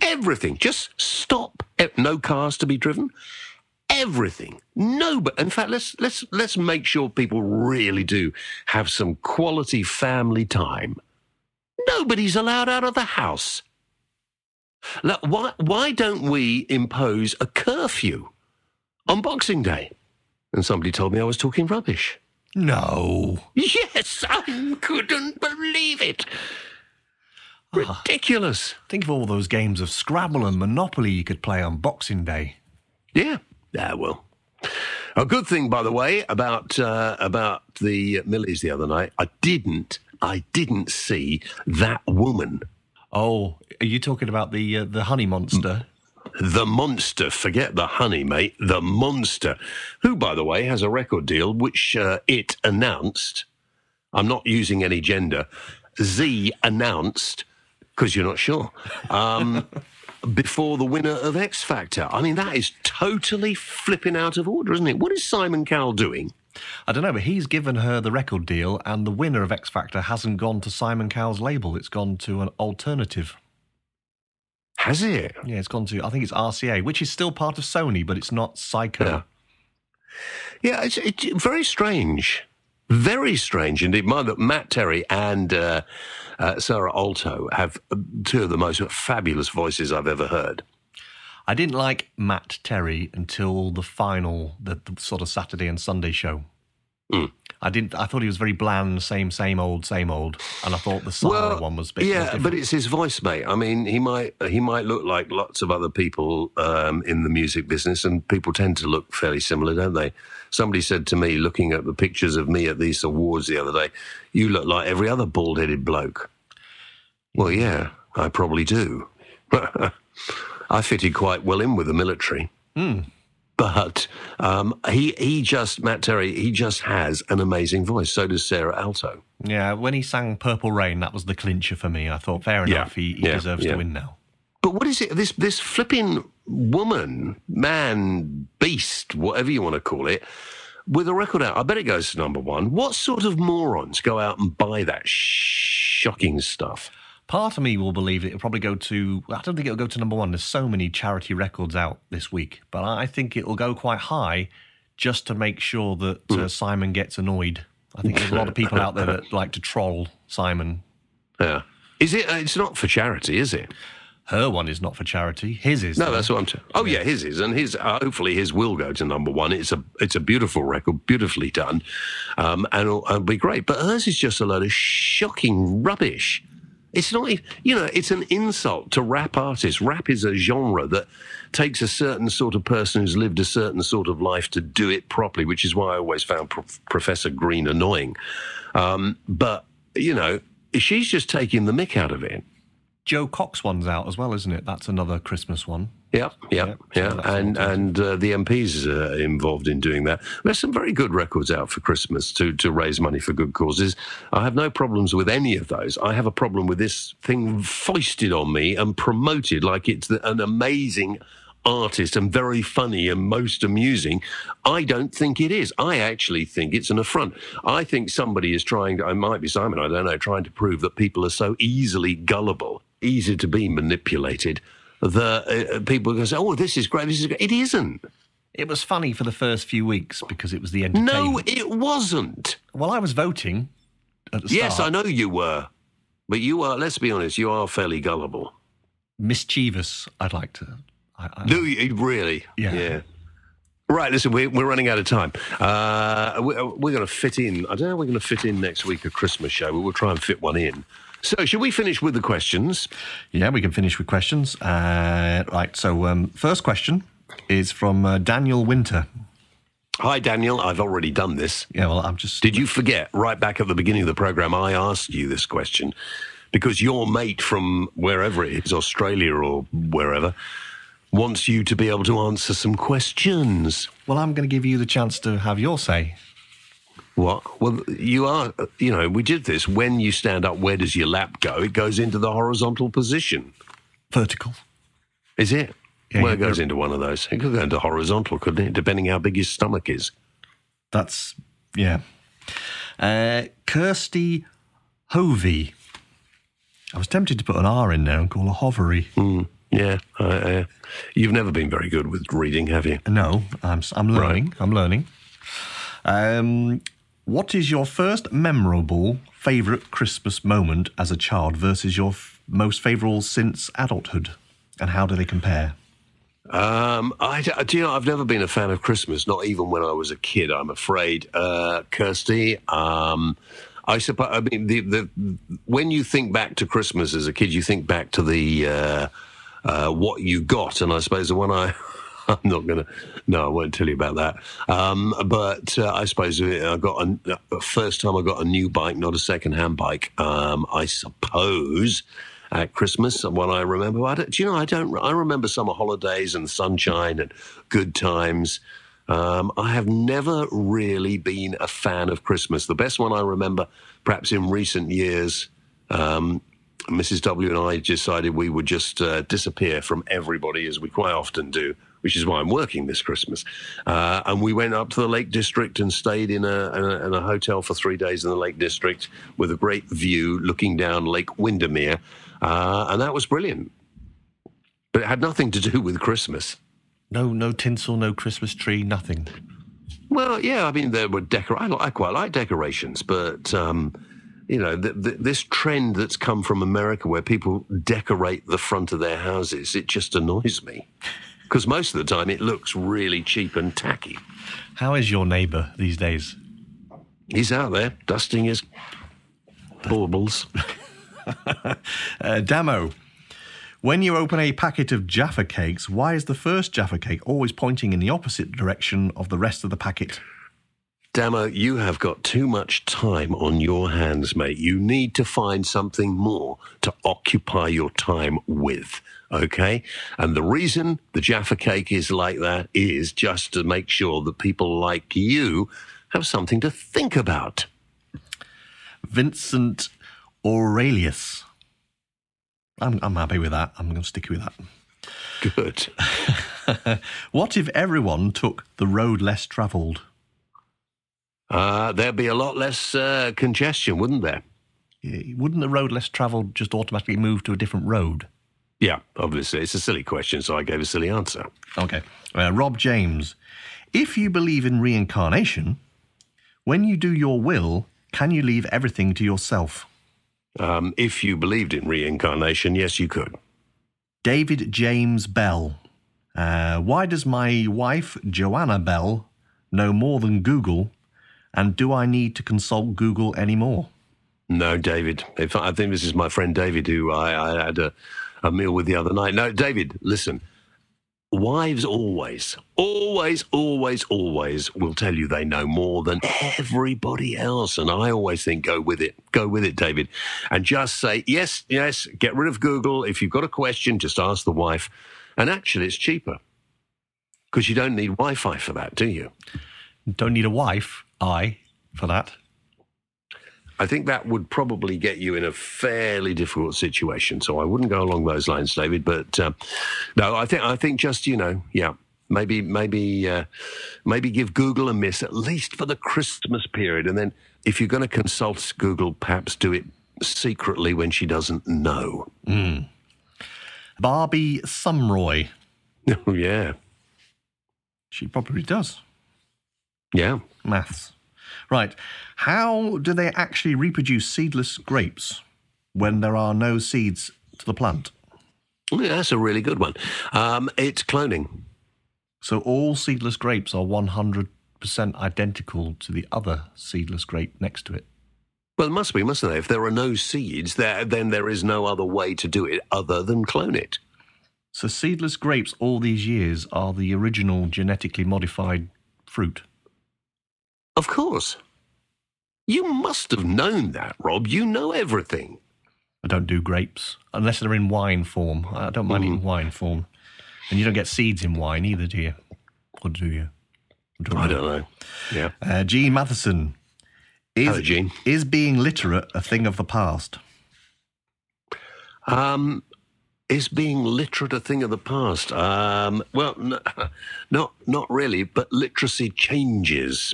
Everything. Just stop. Eh, No cars to be driven. Everything. No, but in fact, let's let's let's make sure people really do have some quality family time. Nobody's allowed out of the house. Look, why why don't we impose a curfew on Boxing Day? And somebody told me I was talking rubbish. No. Yes, I couldn't believe it. Ridiculous. Think of all those games of Scrabble and Monopoly you could play on Boxing Day. Yeah. Yeah, well. A good thing, by the way, about uh, about the Millies the other night, I didn't, I didn't see that woman, Oh, are you talking about the uh, the honey monster? The monster. Forget the honey, mate. The monster, who, by the way, has a record deal which uh, it announced. I'm not using any gender. Z announced because you're not sure. Um, [LAUGHS] before the winner of X Factor. I mean, that is totally flipping out of order, isn't it? What is Simon Cowell doing? I don't know, but he's given her the record deal, and the winner of X Factor hasn't gone to Simon Cowell's label. It's gone to an alternative. Has it? Yeah, it's gone to I think it's RCA, which is still part of Sony, but it's not Syco. Yeah. Yeah, it's, it's very strange. Very strange indeed. Mind that Matt Terry and uh, uh, Saara Aalto have uh, two of the most fabulous voices I've ever heard. I didn't like Matt Terry until the final, the, the sort of Saturday and Sunday show. Mm. I didn't. I thought he was very bland, same, same old, same old, and I thought the Saara one was a bit. was yeah, but it's his voice, mate. I mean, he might he might look like lots of other people um, in the music business, and people tend to look fairly similar, don't they? Somebody said to me, looking at the pictures of me at these awards the other day, "You look like every other bald-headed bloke." Well, yeah, I probably do. [LAUGHS] I fitted quite well in with the military. But um, he he just Matt Terry he just has an amazing voice. So does Saara Aalto. yeah, when he sang "Purple Rain," that was the clincher for me. I thought, fair Yeah, enough, he, he yeah, deserves yeah. to win now. But what is it? This this flipping woman, man, beast, whatever you want to call it, with a record out. I bet it goes to number one. What sort of morons go out and buy that shocking stuff? Part of me will believe it'll probably go to. I don't think it'll go to number one. There's so many charity records out this week, but I think it'll go quite high, just to make sure that Hmm. uh, Simon gets annoyed. I think there's a lot of people out there that like to troll Simon. Yeah. Is it? uh, It's not for charity, is it? Her one is not for charity. His is. No, though. that's what I'm saying. Oh yeah, his is, and his uh, hopefully his will go to number one. It's a it's a beautiful record, beautifully done, um, and it'll, it'll be great. But hers is just a load of shocking rubbish. It's not, you know, it's an insult to rap artists. Rap is a genre that takes a certain sort of person who's lived a certain sort of life to do it properly, which is why I always found Pro- Professor Green annoying. Um, but you know, she's just taking the mick out of it. Jo Cox one's out as well, isn't it? That's another Christmas one. Yeah, yeah, Yep, yeah, and and uh, the MPs are involved in doing that. There's some very good records out for Christmas to to raise money for good causes. I have no problems with any of those. I have a problem with this thing foisted on me and promoted like it's the, an amazing artist and very funny and most amusing. I don't think it is. I actually think it's an affront. I think somebody is trying to, I might be Simon, I don't know, trying to prove that people are so easily gullible, easy to be manipulated, that uh, people can say, oh, this is great, this is great. It isn't. It was funny for the first few weeks because it was the entertainment. No, it wasn't. Well, I was voting at the start. Yes, I know you were. But you are, let's be honest, you are fairly gullible. Mischievous, I'd like to. I, I, Do you really? Yeah. Right, listen, we're, we're running out of time. Uh, we're we're going to fit in. I don't know how we're going to fit in next week a Christmas show, but we'll try and fit one in. So, should we finish with the questions? Yeah, we can finish with questions. Uh, right, so um, first question is from uh, Daniel Winter. Hi, Daniel. I've already done this. Yeah, well, I'm just. Did you forget right back at the beginning of the program? I asked you this question because your mate from wherever it is, Australia or wherever, wants you to be able to answer some questions. Well, I'm going to give you the chance to have your say. What? Well, you are, you know, we did this. When you stand up, where does your lap go? It goes into the horizontal position. Vertical. Is it? Yeah, well, it goes into one of those. It could go into horizontal, couldn't it? Depending how big your stomach is. That's yeah. Uh, Kirsty Hovey. I was tempted to put an R in there and call her Hovery. Yeah. Uh, uh, you've never been very good with reading, have you? No, I'm I'm learning. I'm learning. Um, what is your first memorable favourite Christmas moment as a child versus your f- most favourable since adulthood, and how do they compare? Um, I, do you know, I've never been a fan of Christmas, not even when I was a kid, I'm afraid. Uh, Kirsty, um, I suppose, I mean, the, the, when you think back to Christmas as a kid, you think back to the, uh, uh, what you got. And I suppose the one I, [LAUGHS] I'm not going to, no, I won't tell you about that. Um, but uh, I suppose I got a, first time I got a new bike, not a second-hand bike. Um, I suppose at Christmas, what I remember. I do you know? I don't. I remember summer holidays and sunshine and good times. Um, I have never really been a fan of Christmas. The best one I remember, perhaps in recent years, um, Mrs. W and I decided we would just uh, disappear from everybody, as we quite often do, which is why I'm working this Christmas. Uh, and we went up to the Lake District and stayed in a, in a, in a hotel for three days in the Lake District with a great view looking down Lake Windermere. Uh, and that was brilliant. But it had nothing to do with Christmas. No, no tinsel, no Christmas tree, nothing. Well, yeah, I mean, there were decor. I, I quite like decorations, but um, you know, th th this trend that's come from America, where people decorate the front of their houses, it just annoys me because most of the time it looks really cheap and tacky. How is your neighbour these days? He's out there dusting his baubles. [LAUGHS] Uh, Damo, when you open a packet of Jaffa cakes, why is the first Jaffa cake always pointing in the opposite direction of the rest of the packet? Damo, you have got too much time on your hands, mate. You need to find something more to occupy your time with. Okay? And the reason the Jaffa cake is like that is just to make sure that people like you have something to think about. Vincent Aurelius. I'm, I'm happy with that. I'm going to stick with that. Good. [LAUGHS] What if everyone took the road less travelled? Uh, there'd be a lot less uh, congestion, wouldn't there? Wouldn't the road less travelled just automatically move to a different road? Yeah, obviously. It's a silly question, so I gave a silly answer. Okay. Uh, Rob James. If you believe in reincarnation, when you do your will, can you leave everything to yourself? Um, if you believed in reincarnation, yes, you could. David James Bell. Uh, why does my wife, Joanna Bell, know more than Google? And do I need to consult Google anymore? No, David. If I think this is my friend David, who I, I had a, a meal with the other night. No, David, listen. Wives always, always, always, always will tell you they know more than everybody else. And I always think, go with it. Go with it, David. And just say, yes, yes, get rid of Google. If you've got a question, just ask the wife. And actually, it's cheaper because you don't need Wi Fi for that, do you? Don't need a wife, I, for that. I think that would probably get you in a fairly difficult situation. So I wouldn't go along those lines, David. But um, no, I think I think just you know, yeah, maybe maybe uh, maybe give Google a miss at least for the Christmas period, and then if you're going to consult Google, perhaps do it secretly when she doesn't know. Barbie Sumroy. Oh [LAUGHS] yeah, She probably does. yeah. Maths. Right. How do they actually reproduce seedless grapes when there are no seeds to the plant? Yeah, That's a really good one. Um, it's cloning. So all seedless grapes are 100% identical to the other seedless grape next to it. Well, it must be, mustn't they? If there are no seeds, there then there is no other way to do it other than clone it. So seedless grapes all these years are the original genetically modified fruit. Of course. You must have known that, Rob. You know everything. I don't do grapes unless they're in wine form. I don't mind eating wine form. And you don't get seeds in wine either, do you? Or do you? I don't know. Yeah. Uh, Gene Matheson. Hello, Is, Gene. is being literate a thing of the past? Um, is being literate a thing of the past? Um, well, n- [LAUGHS] not not really, but literacy changes,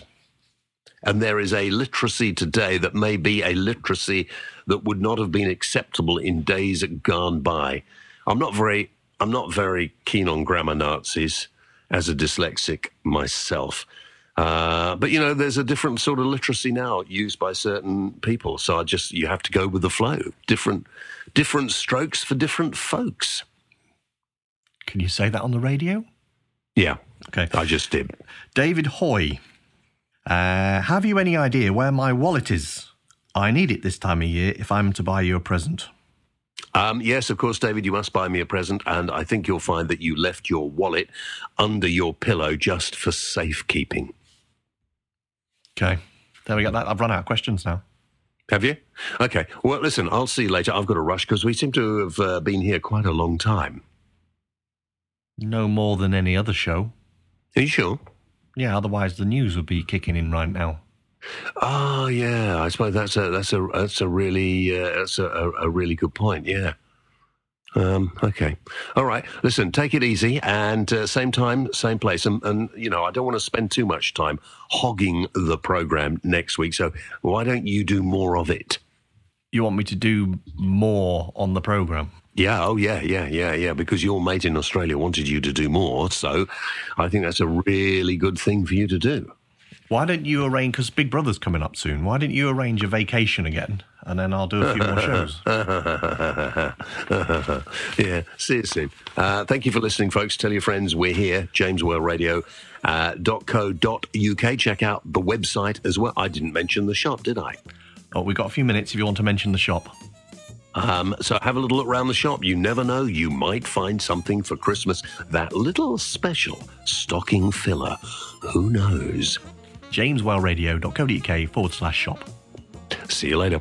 and there is a literacy today that may be a literacy that would not have been acceptable in days gone by. I'm not very I'm not very keen on grammar Nazis as a dyslexic myself. Uh, but you know, there's a different sort of literacy now used by certain people. So I just you have to go with the flow. Different different strokes for different folks. Can you say that on the radio? Yeah, Okay. I just did. David Hoy. Uh, have you any idea where my wallet is? I need it this time of year if I'm to buy you a present. Um, yes, of course, David, you must buy me a present, and I think you'll find that you left your wallet under your pillow just for safekeeping. Okay. There we go. That. I've run out of questions now. Have you? Okay. Well, listen, I'll see you later. I've got to rush because we seem to have uh, been here quite a long time. No more than any other show. Are you sure? Yeah, otherwise the news would be kicking in right now. Oh, yeah. I suppose that's a that's a that's a really uh, that's a, a, a really good point. Yeah. Um, okay. All right. Listen, take it easy, and uh, same time, same place. And, and you know, I don't want to spend too much time hogging the program next week. So why don't you do more of it? You want me to do more on the program? Yeah. Oh, yeah, yeah, yeah, yeah. Because your mate in Australia wanted you to do more, so I think that's a really good thing for you to do. Why don't you arrange? Because Big Brother's coming up soon. Why don't you arrange a vacation again, and then I'll do a few more shows. [LAUGHS] yeah, see you soon. Uh, thank you for listening, folks. Tell your friends we're here, jameswhaleradio.co.uk. Uh, dot co dot UK. Check out the website as well. I didn't mention the shop, did I? Oh, we've got a few minutes if you want to mention the shop. Um, so have a little look around the shop. You never know, you might find something for Christmas. That little special stocking filler. Who knows? jameswhaleradio.co.uk forward slash shop. See you later.